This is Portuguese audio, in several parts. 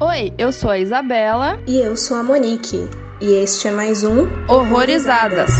Oi, eu sou a Isabela. E eu sou a Monique. E este é mais um Horrorizadas.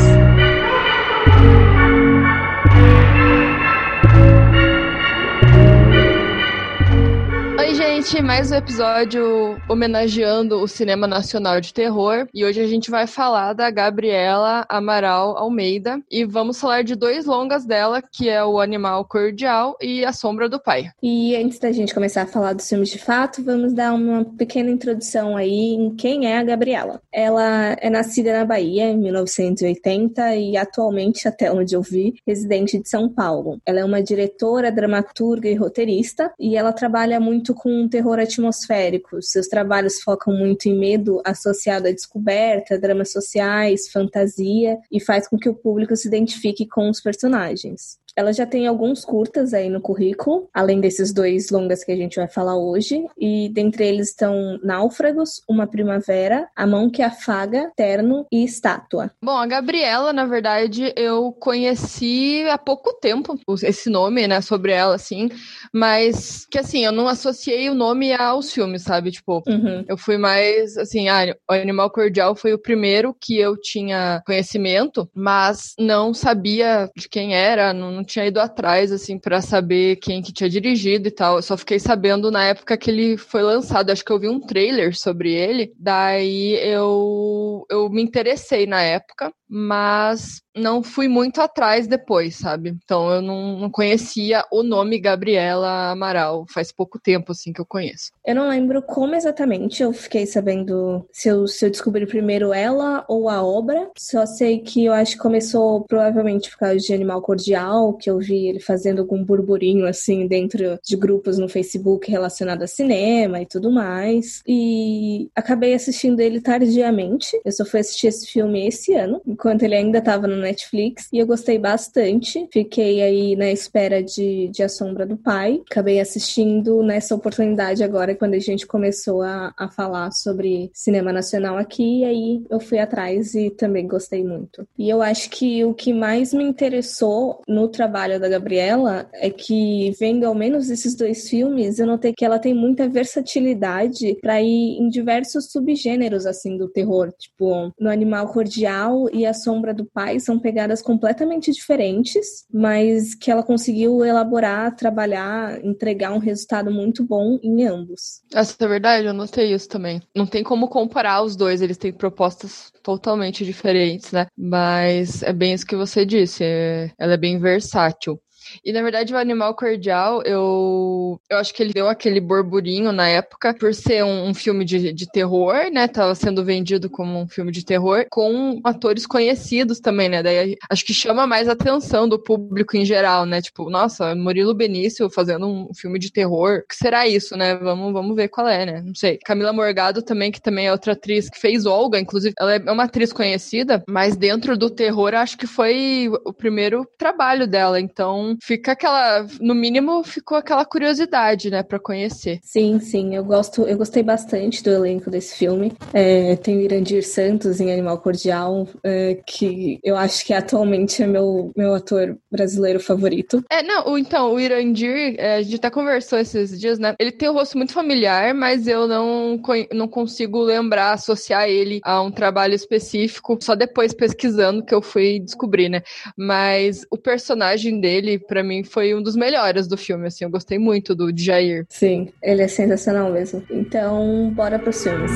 Mais um episódio homenageando o cinema nacional de terror. E hoje a gente vai falar da Gabriela Amaral Almeida. E vamos falar de dois longas dela, que é O Animal Cordial e A Sombra do Pai. E antes da gente começar a falar dos filmes de fato, vamos dar uma pequena introdução aí em quem é a Gabriela. Ela é nascida na Bahia em 1980 e atualmente, até onde eu vi, residente de São Paulo. Ela é uma diretora, dramaturga e roteirista e ela trabalha muito com terror atmosférico. Seus trabalhos focam muito em medo associado à descoberta, dramas sociais, fantasia e faz com que o público se identifique com os personagens. Ela já tem alguns curtas aí no currículo, além desses dois longas que a gente vai falar hoje, e dentre eles estão Náufragos, Uma Primavera, A Mão que Afaga, Terno e Estátua. Bom, a Gabriela, na verdade, eu conheci há pouco tempo esse nome, né, sobre ela, assim, mas que assim, eu não associei o nome aos filmes, sabe? Tipo, uhum. eu fui mais assim, ah, o Animal Cordial foi o primeiro que eu tinha conhecimento, mas não sabia de quem era, não, não tinha ido atrás, assim, para saber quem que tinha dirigido e tal. Eu só fiquei sabendo na época que ele foi lançado. Acho que eu vi um trailer sobre ele. Daí eu, eu me interessei na época mas não fui muito atrás depois, sabe? Então eu não, não, conhecia o nome Gabriela Amaral, faz pouco tempo assim que eu conheço. Eu não lembro como exatamente eu fiquei sabendo se eu, se eu descobri primeiro ela ou a obra, só sei que eu acho que começou provavelmente por causa de Animal Cordial, que eu vi ele fazendo algum burburinho assim dentro de grupos no Facebook relacionado a cinema e tudo mais, e acabei assistindo ele tardiamente, eu só fui assistir esse filme esse ano, enquanto ele ainda estava no Netflix e eu gostei bastante. Fiquei aí na espera de, de A Sombra do Pai. Acabei assistindo nessa oportunidade agora, quando a gente começou a, a falar sobre cinema nacional aqui, e aí eu fui atrás e também gostei muito. E eu acho que o que mais me interessou no trabalho da Gabriela é que, vendo ao menos esses dois filmes, eu notei que ela tem muita versatilidade para ir em diversos subgêneros assim do terror, tipo no Animal Cordial e a Sombra do Pai são pegadas completamente diferentes, mas que ela conseguiu elaborar, trabalhar, entregar um resultado muito bom em ambos. Essa é verdade, eu notei isso também. Não tem como comparar os dois, eles têm propostas totalmente diferentes, né? Mas é bem isso que você disse, é... ela é bem versátil. E na verdade, o Animal Cordial, eu, eu acho que ele deu aquele burburinho na época por ser um, um filme de, de terror, né? Tava sendo vendido como um filme de terror, com atores conhecidos também, né? Daí acho que chama mais atenção do público em geral, né? Tipo, nossa, Murilo Benício fazendo um filme de terror. O que será isso, né? Vamos, vamos ver qual é, né? Não sei. Camila Morgado também, que também é outra atriz que fez Olga, inclusive, ela é uma atriz conhecida, mas dentro do terror, acho que foi o primeiro trabalho dela. Então, fica aquela, no mínimo, ficou aquela curiosidade, né, para conhecer. Sim, sim, eu gosto, eu gostei bastante do elenco desse filme. É, tem o Irandir Santos em Animal Cordial, é, que eu acho que atualmente é meu, meu ator brasileiro favorito. É, não, o, então, o Irandir, é, a gente até conversou esses dias, né? Ele tem um rosto muito familiar, mas eu não, não consigo lembrar, associar ele a um trabalho específico, só depois pesquisando que eu fui descobrir, né? Mas o personagem dele, para mim, foi um dos melhores do filme, assim. Eu gostei muito do Jair. Sim, ele é sensacional mesmo. Então, bora pros filmes.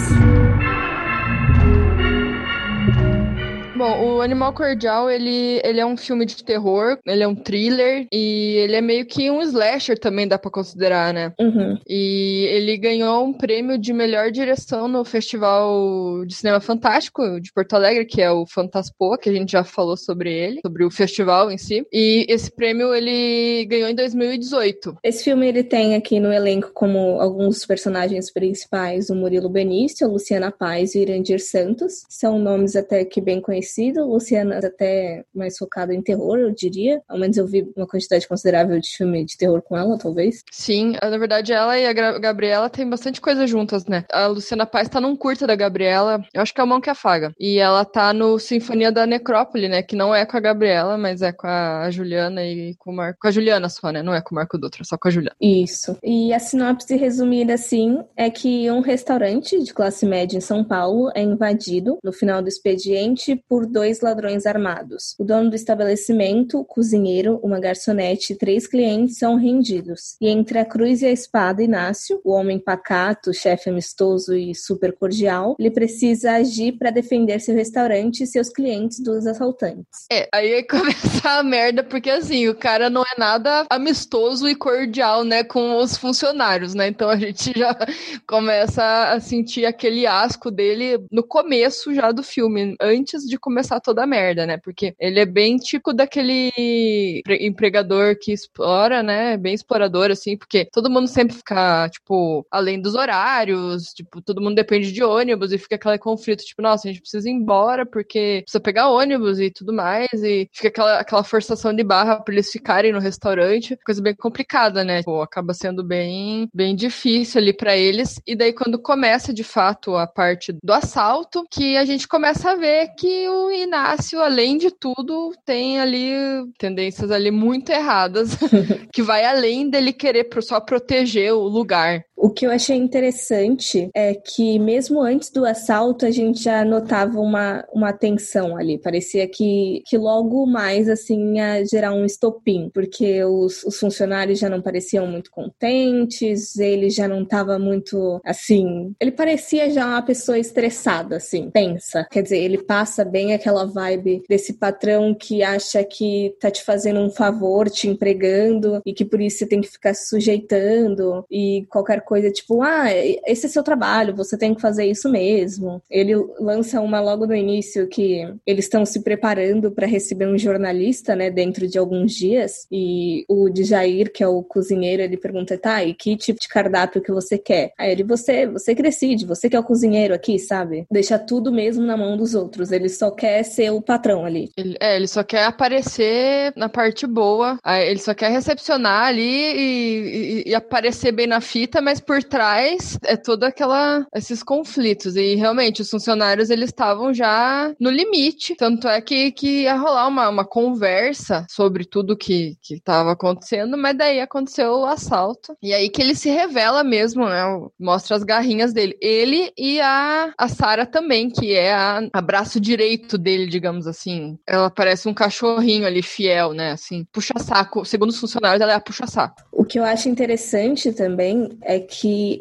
Bom, o Animal Cordial, ele, ele é um filme de terror, ele é um thriller e ele é meio que um slasher também, dá pra considerar, né? Uhum. E ele ganhou um prêmio de melhor direção no Festival de Cinema Fantástico de Porto Alegre, que é o Fantaspoa, que a gente já falou sobre ele, sobre o festival em si. E esse prêmio ele ganhou em 2018. Esse filme ele tem aqui no elenco como alguns personagens principais o Murilo Benício, a Luciana Paz e o Irandir Santos. São nomes até que bem conhecidos parecido. Luciana até mais focada em terror, eu diria. Ao menos eu vi uma quantidade considerável de filme de terror com ela, talvez. Sim, na verdade ela e a Gabriela têm bastante coisa juntas, né? A Luciana Paz tá num curta da Gabriela, eu acho que é a Mão que Afaga. E ela tá no Sinfonia da Necrópole, né? Que não é com a Gabriela, mas é com a Juliana e com o Marco. Com a Juliana só, né? Não é com o Marco Dutra, só com a Juliana. Isso. E a sinopse resumida assim é que um restaurante de classe média em São Paulo é invadido no final do expediente por dois ladrões armados. O dono do estabelecimento, o cozinheiro, uma garçonete e três clientes são rendidos. E entre a cruz e a espada, Inácio, o homem pacato, chefe amistoso e super cordial, ele precisa agir para defender seu restaurante e seus clientes dos assaltantes. É, aí começa a merda, porque assim, o cara não é nada amistoso e cordial, né, com os funcionários, né? Então a gente já começa a sentir aquele asco dele no começo já do filme, antes de começar toda a merda, né? Porque ele é bem tipo daquele empregador que explora, né? Bem explorador, assim, porque todo mundo sempre fica, tipo, além dos horários, tipo, todo mundo depende de ônibus e fica aquele conflito, tipo, nossa, a gente precisa ir embora porque precisa pegar ônibus e tudo mais, e fica aquela, aquela forçação de barra pra eles ficarem no restaurante, coisa bem complicada, né? Tipo, acaba sendo bem, bem difícil ali para eles, e daí quando começa de fato a parte do assalto, que a gente começa a ver que o Inácio, além de tudo, tem ali tendências ali muito erradas, que vai além dele querer só proteger o lugar. O que eu achei interessante é que, mesmo antes do assalto, a gente já notava uma, uma tensão ali. Parecia que, que logo mais, assim, ia gerar um estopim, porque os, os funcionários já não pareciam muito contentes, ele já não estava muito, assim... Ele parecia já uma pessoa estressada, assim, tensa. Quer dizer, ele passa bem aquela vibe desse patrão que acha que tá te fazendo um favor, te empregando, e que por isso você tem que ficar sujeitando, e qualquer coisa coisa tipo, ah, esse é seu trabalho, você tem que fazer isso mesmo. Ele lança uma logo no início que eles estão se preparando para receber um jornalista, né, dentro de alguns dias, e o Djair, que é o cozinheiro, ele pergunta, tá, e que tipo de cardápio que você quer? Aí ele, você, você que decide, você que é o cozinheiro aqui, sabe? Deixa tudo mesmo na mão dos outros, ele só quer ser o patrão ali. Ele, é, ele só quer aparecer na parte boa, ele só quer recepcionar ali e, e, e aparecer bem na fita, mas por trás é toda aquela esses conflitos e realmente os funcionários eles estavam já no limite, tanto é que, que ia rolar uma, uma conversa sobre tudo que que estava acontecendo, mas daí aconteceu o assalto e aí que ele se revela mesmo, né? Mostra as garrinhas dele, ele e a a Sara também, que é a, a braço direito dele, digamos assim. Ela parece um cachorrinho ali fiel, né? Assim, puxa saco. Segundo os funcionários, ela é a puxa saco. O que eu acho interessante também é que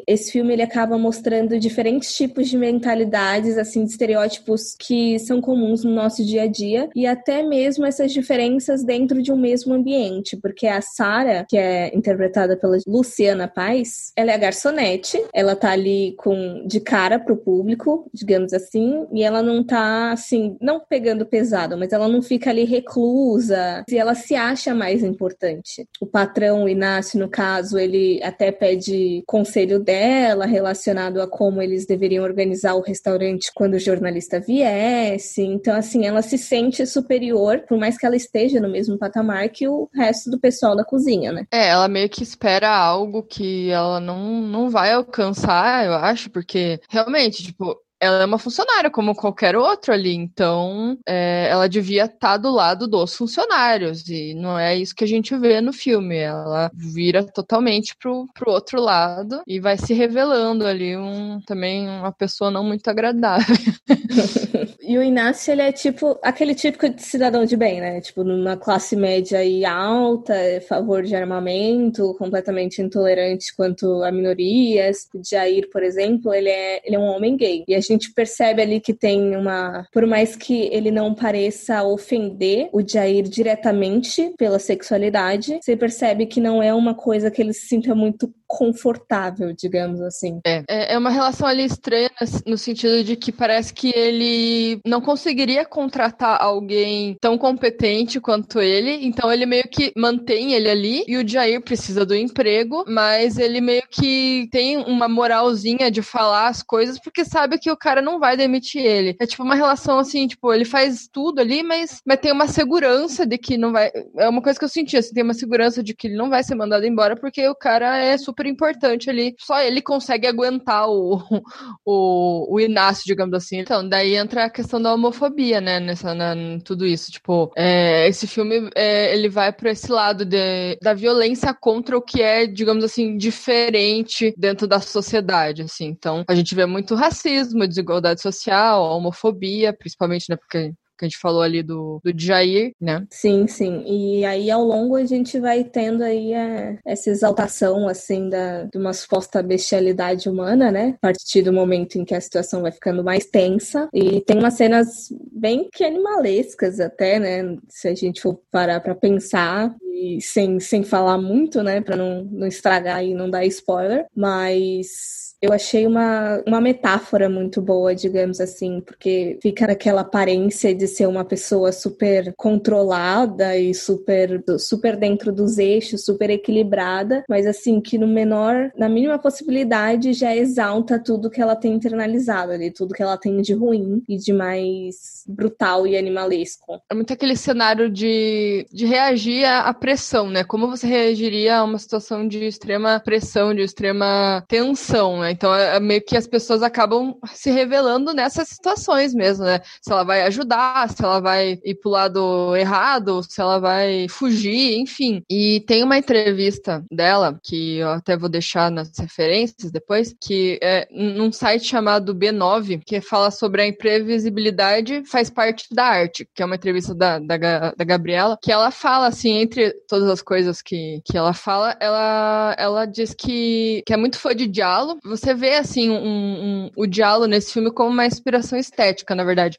esse filme ele acaba mostrando diferentes tipos de mentalidades, assim, de estereótipos que são comuns no nosso dia a dia e até mesmo essas diferenças dentro de um mesmo ambiente, porque a Sara, que é interpretada pela Luciana Paz, ela é a garçonete, ela tá ali com de cara pro público, digamos assim, e ela não tá assim, não pegando pesado, mas ela não fica ali reclusa, e ela se acha mais importante. O patrão Inácio no caso, ele até pede conselho dela relacionado a como eles deveriam organizar o restaurante quando o jornalista viesse. Então, assim, ela se sente superior, por mais que ela esteja no mesmo patamar que o resto do pessoal da cozinha, né? É, ela meio que espera algo que ela não, não vai alcançar, eu acho, porque realmente, tipo, ela é uma funcionária como qualquer outro ali, então é, ela devia estar tá do lado dos funcionários, e não é isso que a gente vê no filme. Ela vira totalmente pro, pro outro lado e vai se revelando ali um, também uma pessoa não muito agradável. e o Inácio, ele é tipo aquele típico de cidadão de bem, né? Tipo, numa classe média e alta, a favor de armamento, completamente intolerante quanto a minorias. Jair, por exemplo, ele é, ele é um homem gay. E a gente percebe ali que tem uma. Por mais que ele não pareça ofender o Jair diretamente pela sexualidade, você percebe que não é uma coisa que ele se sinta muito confortável, digamos assim. É, é, é uma relação ali estranha no sentido de que parece que ele não conseguiria contratar alguém tão competente quanto ele, então ele meio que mantém ele ali e o Jair precisa do emprego, mas ele meio que tem uma moralzinha de falar as coisas porque sabe que o cara não vai demitir ele. É tipo uma relação assim, tipo, ele faz tudo ali, mas, mas tem uma segurança de que não vai. É uma coisa que eu senti, assim, tem uma segurança de que ele não vai ser mandado embora porque o cara é super importante ali. Só ele consegue aguentar o, o, o Inácio, digamos assim. Então, daí entra a questão da homofobia, né, nessa, na, tudo isso. Tipo, é, esse filme, é, ele vai para esse lado de, da violência contra o que é, digamos assim, diferente dentro da sociedade, assim. Então, a gente vê muito racismo, desigualdade social, homofobia, principalmente, né, porque que a gente falou ali do, do Jair, né? Sim, sim. E aí ao longo a gente vai tendo aí a, é, essa exaltação, assim, da, de uma suposta bestialidade humana, né? A partir do momento em que a situação vai ficando mais tensa. E tem umas cenas bem que animalescas até, né? Se a gente for parar pra pensar. E sem, sem falar muito, né? Pra não, não estragar e não dar spoiler. Mas eu achei uma, uma metáfora muito boa, digamos assim, porque fica naquela aparência de ser uma pessoa super controlada e super, super dentro dos eixos, super equilibrada, mas assim, que no menor, na mínima possibilidade, já exalta tudo que ela tem internalizado ali, tudo que ela tem de ruim e de mais brutal e animalesco. É muito aquele cenário de, de reagir à pressão, né? Como você reagiria a uma situação de extrema pressão, de extrema tensão, né? Então, é, é meio que as pessoas acabam se revelando nessas situações mesmo, né? Se ela vai ajudar, se ela vai ir pro lado errado, se ela vai fugir, enfim. E tem uma entrevista dela, que eu até vou deixar nas referências depois, que é num site chamado B9, que fala sobre a imprevisibilidade faz parte da arte, que é uma entrevista da, da, da Gabriela, que ela fala, assim, entre todas as coisas que, que ela fala, ela, ela diz que, que é muito fã de diálogo. Você vê, assim, um, um, o diálogo nesse filme como uma inspiração estética, na verdade.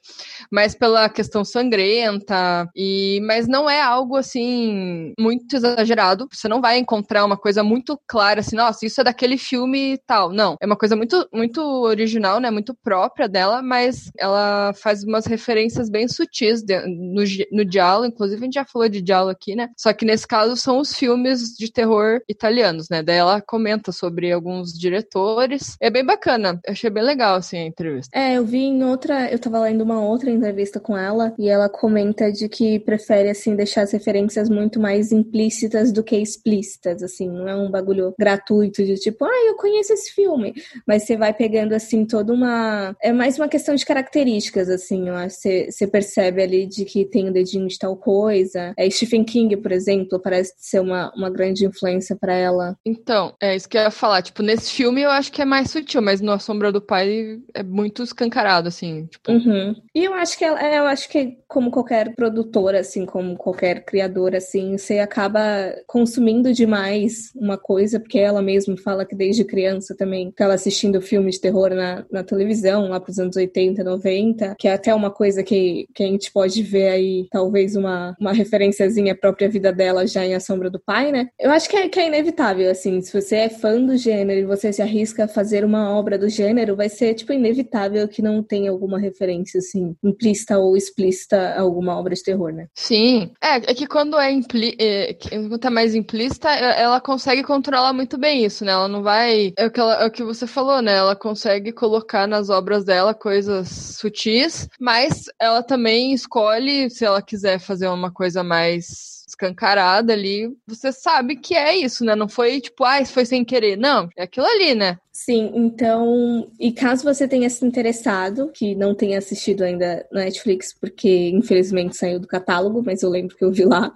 Mas pela questão sangrenta, e mas não é algo, assim, muito exagerado. Você não vai encontrar uma coisa muito clara, assim, nossa, isso é daquele filme e tal. Não, é uma coisa muito, muito original, né, muito própria dela, mas ela faz umas referências bem sutis de, no, no diálogo, inclusive a gente já falou de diálogo aqui, né, só que nesse caso são os filmes de terror italianos, né, daí ela comenta sobre alguns diretores, é bem bacana. Eu achei bem legal, assim, a entrevista. É, eu vi em outra. Eu tava lendo uma outra entrevista com ela e ela comenta de que prefere, assim, deixar as referências muito mais implícitas do que explícitas, assim. Não é um bagulho gratuito de tipo, ah, eu conheço esse filme. Mas você vai pegando, assim, toda uma. É mais uma questão de características, assim, eu acho. Você, você percebe ali de que tem o um dedinho de tal coisa. É, Stephen King, por exemplo, parece ser uma, uma grande influência para ela. Então, é isso que eu ia falar. Tipo, nesse filme eu acho que é mais sutil, mas no A Sombra do Pai é muito escancarado, assim. Tipo... Uhum. E eu acho que ela, é, eu acho que como qualquer produtora, assim, como qualquer criadora, assim, você acaba consumindo demais uma coisa, porque ela mesma fala que desde criança também estava assistindo filmes de terror na, na televisão, lá pros anos 80, 90, que é até uma coisa que, que a gente pode ver aí, talvez uma, uma referenciazinha à própria vida dela já em A Sombra do Pai, né? Eu acho que é, que é inevitável, assim, se você é fã do gênero e você se arrisca fazer uma obra do gênero, vai ser, tipo, inevitável que não tenha alguma referência, assim, implícita ou explícita a alguma obra de terror, né? Sim. É, é que quando é, impli é, quando tá mais implícita, ela consegue controlar muito bem isso, né? Ela não vai. É o que, ela, é o que você falou, né? Ela consegue colocar nas obras dela coisas sutis, mas ela também escolhe se ela quiser fazer uma coisa mais escancarada ali, você sabe que é isso, né? Não foi tipo, ah, isso foi sem querer. Não, é aquilo ali, né? Sim, então, e caso você tenha se interessado, que não tenha assistido ainda na Netflix, porque infelizmente saiu do catálogo, mas eu lembro que eu vi lá.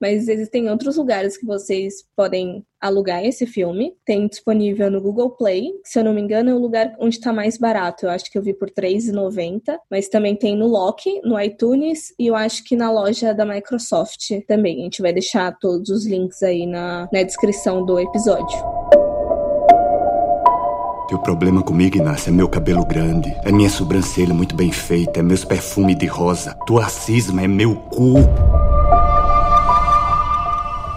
Mas existem outros lugares que vocês podem alugar esse filme. Tem disponível no Google Play, se eu não me engano, é o lugar onde está mais barato. Eu acho que eu vi por R$3,90. Mas também tem no Loki, no iTunes, e eu acho que na loja da Microsoft também. A gente vai deixar todos os links aí na, na descrição do episódio. Teu problema comigo, Inácio, é meu cabelo grande, é minha sobrancelha muito bem feita, é meus perfumes de rosa. Tua cisma é meu cu.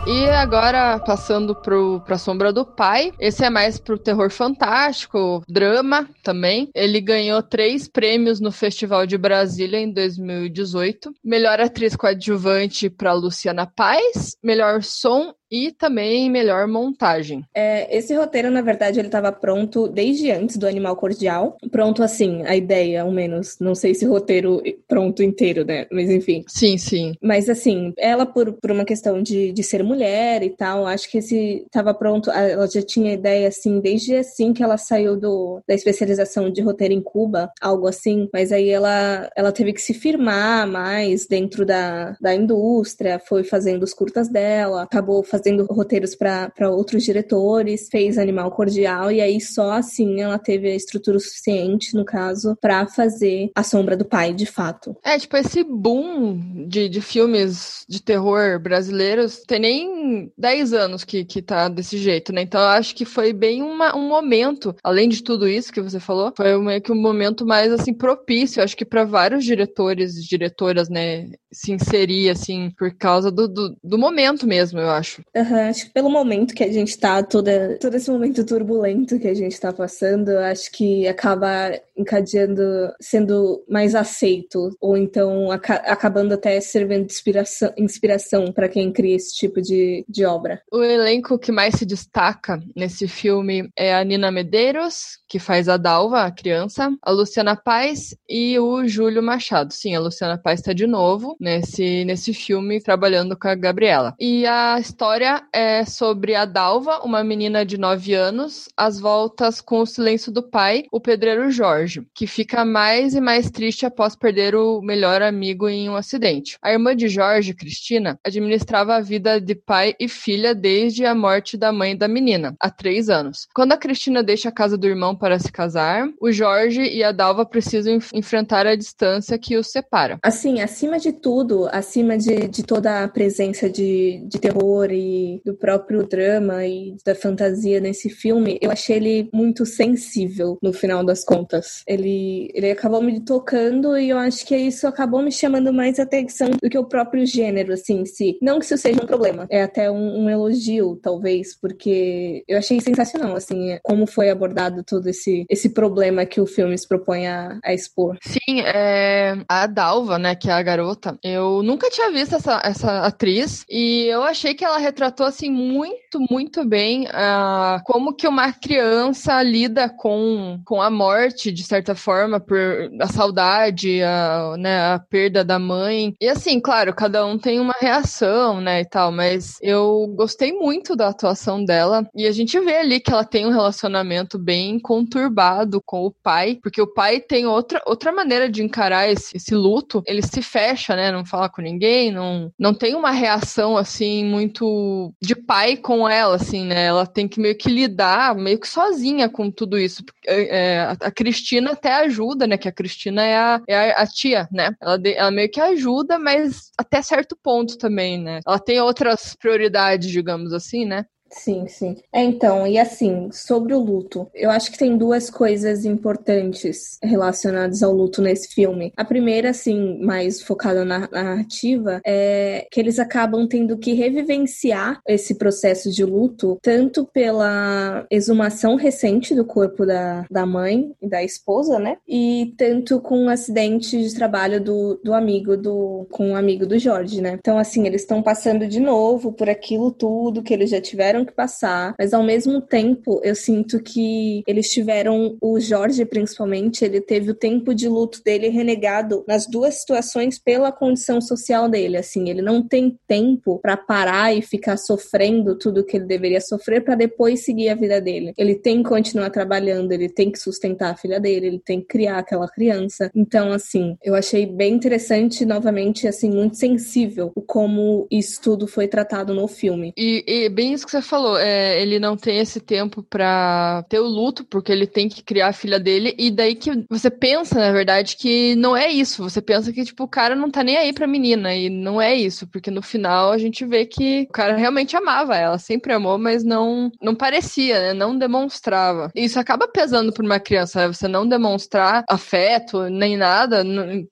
E agora, passando pro, pra Sombra do Pai, esse é mais pro terror fantástico, drama também. Ele ganhou três prêmios no Festival de Brasília em 2018. Melhor atriz coadjuvante para Luciana Paz, melhor som e também melhor montagem. É, esse roteiro, na verdade, ele estava pronto desde antes do Animal Cordial. Pronto, assim, a ideia, ao menos. Não sei se roteiro pronto inteiro, né? Mas enfim. Sim, sim. Mas assim, ela, por, por uma questão de, de ser mulher e tal, acho que esse estava pronto. Ela já tinha ideia, assim, desde assim que ela saiu do, da especialização de roteiro em Cuba, algo assim. Mas aí ela, ela teve que se firmar mais dentro da, da indústria, foi fazendo os curtas dela, acabou fazendo fazendo roteiros para outros diretores, fez Animal Cordial, e aí só assim ela teve a estrutura suficiente, no caso, para fazer A Sombra do Pai, de fato. É, tipo, esse boom de, de filmes de terror brasileiros tem nem 10 anos que, que tá desse jeito, né? Então eu acho que foi bem uma, um momento, além de tudo isso que você falou, foi meio que um momento mais, assim, propício, acho que para vários diretores e diretoras, né, se inserir, assim, por causa do, do, do momento mesmo, eu acho. Uhum, acho que pelo momento que a gente tá, toda, todo esse momento turbulento que a gente tá passando, acho que acaba encadeando, sendo mais aceito, ou então aca acabando até servindo de inspiração, inspiração para quem cria esse tipo de, de obra. O elenco que mais se destaca nesse filme é a Nina Medeiros, que faz a Dalva, a criança, a Luciana Paz e o Júlio Machado. Sim, a Luciana Paz está de novo nesse, nesse filme trabalhando com a Gabriela. E a história é sobre a Dalva, uma menina de 9 anos, às voltas com o silêncio do pai, o pedreiro Jorge, que fica mais e mais triste após perder o melhor amigo em um acidente. A irmã de Jorge, Cristina, administrava a vida de pai e filha desde a morte da mãe da menina, há três anos. Quando a Cristina deixa a casa do irmão para se casar, o Jorge e a Dalva precisam enf enfrentar a distância que os separa. Assim, acima de tudo, acima de, de toda a presença de, de terror e do próprio drama e da fantasia nesse filme, eu achei ele muito sensível no final das contas. Ele, ele acabou me tocando e eu acho que isso acabou me chamando mais atenção do que o próprio gênero, assim, em si. Não que isso seja um problema, é até um, um elogio, talvez, porque eu achei sensacional, assim, como foi abordado todo esse, esse problema que o filme se propõe a, a expor. Sim, é, a Dalva, né, que é a garota, eu nunca tinha visto essa, essa atriz e eu achei que ela retratou, assim, muito, muito bem uh, como que uma criança lida com, com a morte, de certa forma, por a saudade, a, né, a perda da mãe. E assim, claro, cada um tem uma reação, né, e tal, mas eu gostei muito da atuação dela e a gente vê ali que ela tem um relacionamento bem conturbado com o pai, porque o pai tem outra, outra maneira de encarar esse, esse luto. Ele se fecha, né? Não fala com ninguém, não, não tem uma reação assim muito de pai com ela, assim, né? Ela tem que meio que lidar meio que sozinha com tudo isso. É, a Cristina até ajuda, né? Que a Cristina é a, é a, tia, né? Ela, ela meio que ajuda, mas até certo ponto também, né? Ela tem outras prioridades, digamos assim, né? Sim, sim. É, então, e assim, sobre o luto, eu acho que tem duas coisas importantes relacionadas ao luto nesse filme. A primeira, assim, mais focada na narrativa, é que eles acabam tendo que revivenciar esse processo de luto, tanto pela exumação recente do corpo da, da mãe e da esposa, né? E tanto com o acidente de trabalho do, do amigo do. com o um amigo do Jorge, né? Então, assim, eles estão passando de novo por aquilo tudo que eles já tiveram tiveram que passar, mas ao mesmo tempo eu sinto que eles tiveram, o Jorge principalmente, ele teve o tempo de luto dele renegado nas duas situações pela condição social dele, assim, ele não tem tempo para parar e ficar sofrendo tudo que ele deveria sofrer para depois seguir a vida dele. Ele tem que continuar trabalhando, ele tem que sustentar a filha dele, ele tem que criar aquela criança. Então, assim, eu achei bem interessante, novamente, assim, muito sensível o como isso tudo foi tratado no filme. E, e bem isso que você falou, é, ele não tem esse tempo para ter o luto, porque ele tem que criar a filha dele, e daí que você pensa, na verdade, que não é isso. Você pensa que, tipo, o cara não tá nem aí pra menina, e não é isso, porque no final a gente vê que o cara realmente amava ela, sempre amou, mas não, não parecia, né? Não demonstrava. E isso acaba pesando pra uma criança, né? Você não demonstrar afeto nem nada,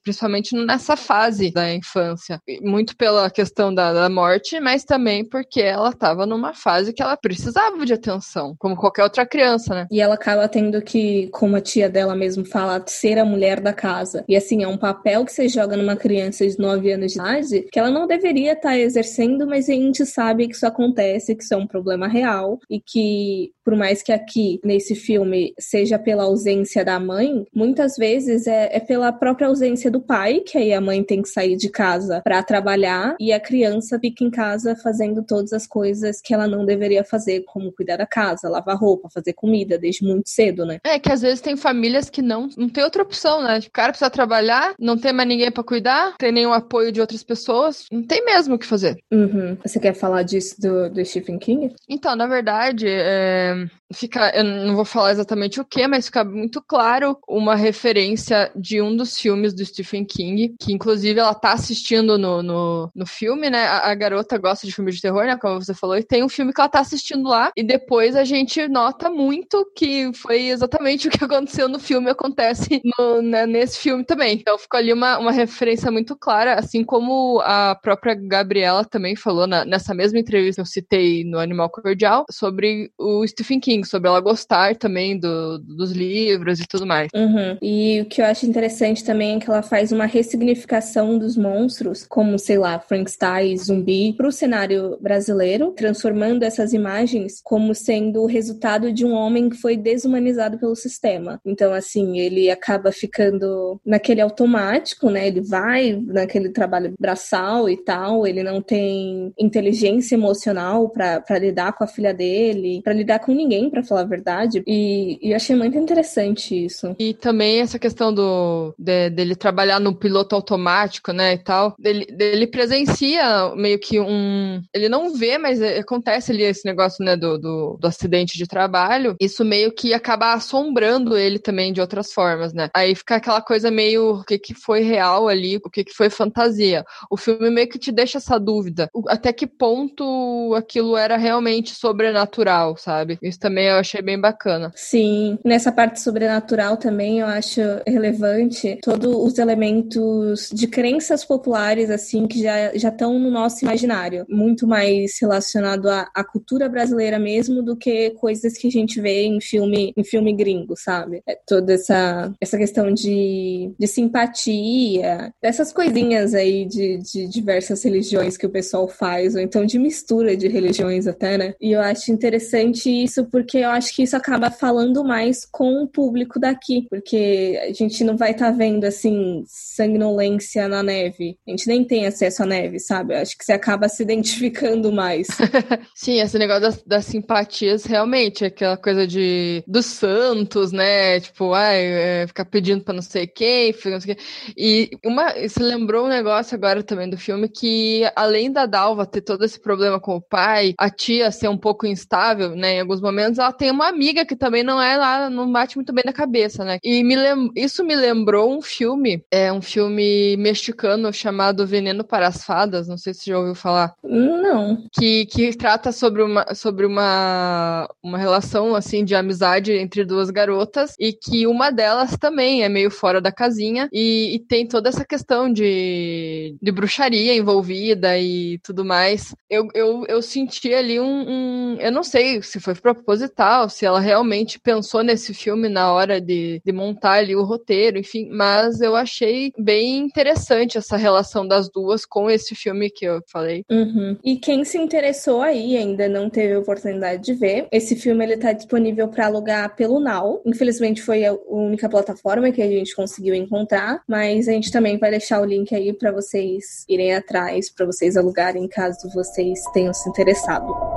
principalmente nessa fase da infância. Muito pela questão da, da morte, mas também porque ela tava numa fase que ela precisava de atenção, como qualquer outra criança, né? E ela acaba tendo que, como a tia dela mesmo fala, ser a mulher da casa. E assim, é um papel que você joga numa criança de 9 anos de idade que ela não deveria estar tá exercendo, mas a gente sabe que isso acontece, que isso é um problema real e que por mais que aqui nesse filme seja pela ausência da mãe, muitas vezes é, é pela própria ausência do pai, que aí a mãe tem que sair de casa para trabalhar e a criança fica em casa fazendo todas as coisas que ela não deveria fazer, como cuidar da casa, lavar roupa, fazer comida desde muito cedo, né? É que às vezes tem famílias que não, não tem outra opção, né? O cara precisa trabalhar, não tem mais ninguém para cuidar, tem nenhum apoio de outras pessoas, não tem mesmo o que fazer. Uhum. Você quer falar disso do, do Stephen King? Então, na verdade, é um, fica, eu não vou falar exatamente o que, mas fica muito claro uma referência de um dos filmes do Stephen King, que inclusive ela tá assistindo no, no, no filme, né? A, a, garota gosta de filmes de terror, né? Como você falou, e tem um filme que ela tá assistindo lá, e depois a gente nota muito que foi exatamente o que aconteceu no filme, acontece no, né, nesse filme também. Então ficou ali uma, uma referência muito clara, assim como a própria Gabriela também falou na, nessa mesma entrevista que eu citei no Animal Cordial, sobre o Stephen King sobre ela gostar também do, dos livros e tudo mais. Uhum. E o que eu acho interessante também é que ela faz uma ressignificação dos monstros, como, sei lá, Frankenstein, zumbi, para o cenário brasileiro, transformando essas imagens como sendo o resultado de um homem que foi desumanizado pelo sistema. Então, assim, ele acaba ficando naquele automático, né? Ele vai naquele trabalho braçal e tal, ele não tem inteligência emocional para lidar com a filha dele, para lidar com ninguém para falar a verdade. E, e achei muito interessante isso. E também essa questão do de, dele trabalhar no piloto automático, né, e tal. Dele, dele presencia meio que um... Ele não vê, mas acontece ali esse negócio, né, do, do, do acidente de trabalho. Isso meio que acaba assombrando ele também de outras formas, né. Aí fica aquela coisa meio o que, que foi real ali, o que, que foi fantasia. O filme meio que te deixa essa dúvida. Até que ponto aquilo era realmente sobrenatural, sabe? Isso também também eu achei bem bacana. Sim, nessa parte sobrenatural também eu acho relevante todos os elementos de crenças populares, assim, que já estão no nosso imaginário. Muito mais relacionado à, à, cultura brasileira mesmo do que coisas que a gente vê em filme, em filme gringo, sabe? É toda essa, essa questão de, de simpatia, dessas coisinhas aí de, de diversas religiões que o pessoal faz, ou então de mistura de religiões até, né? E eu acho interessante isso porque porque eu acho que isso acaba falando mais com o público daqui, porque a gente não vai estar tá vendo assim sanguinolência na neve. A gente nem tem acesso à neve, sabe? Eu acho que você acaba se identificando mais. Sim, esse negócio das, das, simpatias realmente aquela coisa de dos santos, né? Tipo, ai, é, ficar pedindo para não sei quem, não sei quem. E uma, se lembrou um negócio agora também do filme que além da Dalva ter todo esse problema com o pai, a tia ser um pouco instável, né, em alguns momentos ela tem uma amiga que também não é lá, não bate muito bem na cabeça, né? E me lem... isso me lembrou um filme, é um filme mexicano chamado Veneno para as Fadas, não sei se você já ouviu falar. Não. Que, que trata sobre uma, sobre uma, uma relação, assim, de amizade entre duas garotas e que uma delas também é meio fora da casinha e, e tem toda essa questão de, de bruxaria envolvida e tudo mais. Eu, eu, eu senti ali um, um eu não sei se foi proposital proposital, se ela realmente pensou nesse filme na hora de, de montar ali o roteiro, enfim, mas eu achei bem interessante essa relação das duas com esse filme que eu falei. Uhum. E quem se interessou aí ainda não teve oportunidade de ver, esse filme ele tá disponível para alugar pelo Now. Infelizmente foi a única plataforma que a gente conseguiu encontrar, mas a gente também vai deixar o link aí para vocês irem atrás, para vocês alugarem caso vocês tenham se interessado.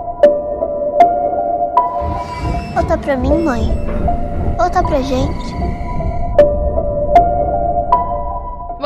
Volta pra mim, mãe. Volta pra gente.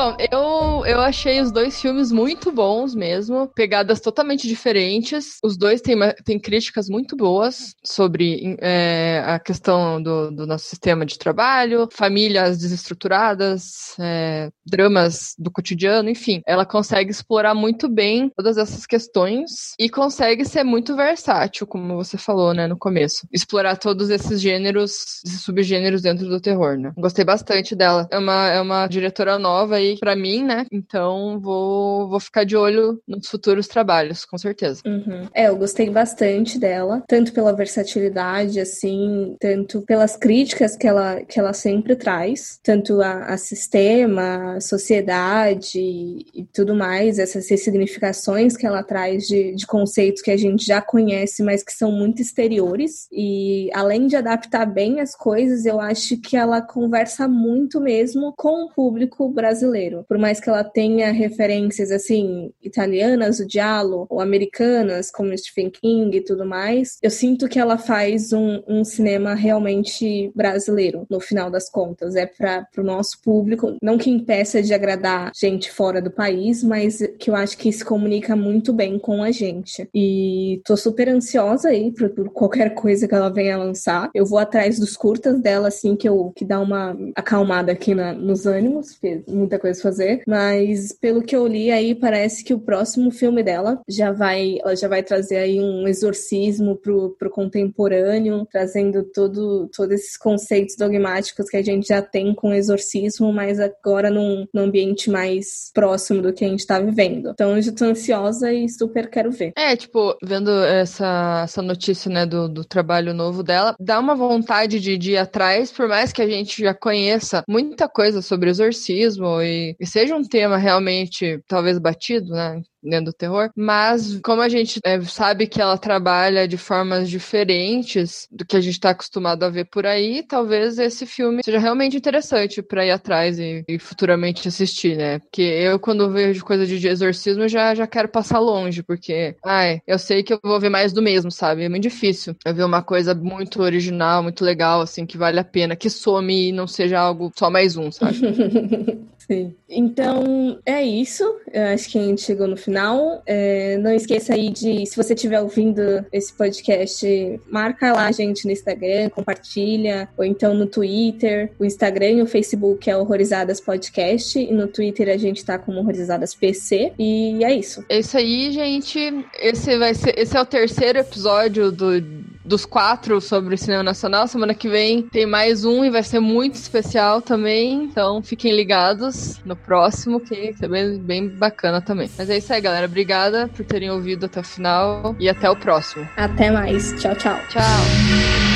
Bom, eu, eu, achei os dois filmes muito bons mesmo, pegadas totalmente diferentes. Os dois têm, têm críticas muito boas sobre é, a questão do, do, nosso sistema de trabalho, famílias desestruturadas, é, dramas do cotidiano, enfim. Ela consegue explorar muito bem todas essas questões e consegue ser muito versátil, como você falou, né, no começo. Explorar todos esses gêneros, esses subgêneros dentro do terror, né? Gostei bastante dela. É uma, é uma diretora nova para mim, né? Então vou, vou ficar de olho nos futuros trabalhos, com certeza. Uhum. É, eu gostei bastante dela, tanto pela versatilidade, assim, tanto pelas críticas que ela, que ela sempre traz, tanto a, a sistema, a sociedade e tudo mais, essas ressignificações que ela traz de, de conceitos que a gente já conhece, mas que são muito exteriores. E além de adaptar bem as coisas, eu acho que ela conversa muito mesmo com o público brasileiro. Por mais que ela tenha referências assim italianas, o diálogo, ou americanas, como Stephen King e tudo mais, eu sinto que ela faz um, um cinema realmente brasileiro, no final das contas. É para o nosso público, não que impeça de agradar gente fora do país, mas que eu acho que se comunica muito bem com a gente. E tô super ansiosa aí por, por qualquer coisa que ela venha lançar. Eu vou atrás dos curtas dela, assim, que eu que dá uma acalmada aqui na, nos ânimos, porque muita coisa fazer. Mas pelo que eu li aí, parece que o próximo filme dela já vai, ela já vai trazer aí um exorcismo pro, pro contemporâneo, trazendo todo, todos esses conceitos dogmáticos que a gente já tem com exorcismo, mas agora num, num ambiente mais próximo do que a gente tá vivendo. Então eu já tô ansiosa e super quero ver. É, tipo, vendo essa, essa notícia, né, do, do trabalho novo dela, dá uma vontade de, de ir atrás, por mais que a gente já conheça muita coisa sobre exorcismo e, e seja um tema realmente talvez batido, né? dentro do terror, mas como a gente é, sabe que ela trabalha de formas diferentes do que a gente está acostumado a ver por aí, talvez esse filme seja realmente interessante para ir atrás e, e, futuramente assistir, né? Porque eu, quando vejo coisa de exorcismo, já, já quero passar longe, porque, ai, eu sei que eu vou ver mais do mesmo, sabe? É muito difícil eu ver uma coisa muito original, muito legal, assim, que vale a pena, que some e não seja algo só mais um, sabe? Sim. Então, é isso. Eu acho que a gente chegou no final. É, não esqueça aí de, se você estiver ouvindo esse podcast, marca lá a gente no Instagram, compartilha, ou então no Twitter. O Instagram e o Facebook é Horrorizadas Podcast, e no Twitter a gente tá como Horrorizadas PC. E é isso. É isso aí, gente. Esse vai ser. Esse é o terceiro episódio do dos quatro sobre o cinema nacional. Semana que vem tem mais um e vai ser muito especial também. Então fiquem ligados no próximo, que é bem, bem bacana também. Mas é isso aí, galera. Obrigada por terem ouvido até o final e até o próximo. Até mais. Tchau, tchau. Tchau.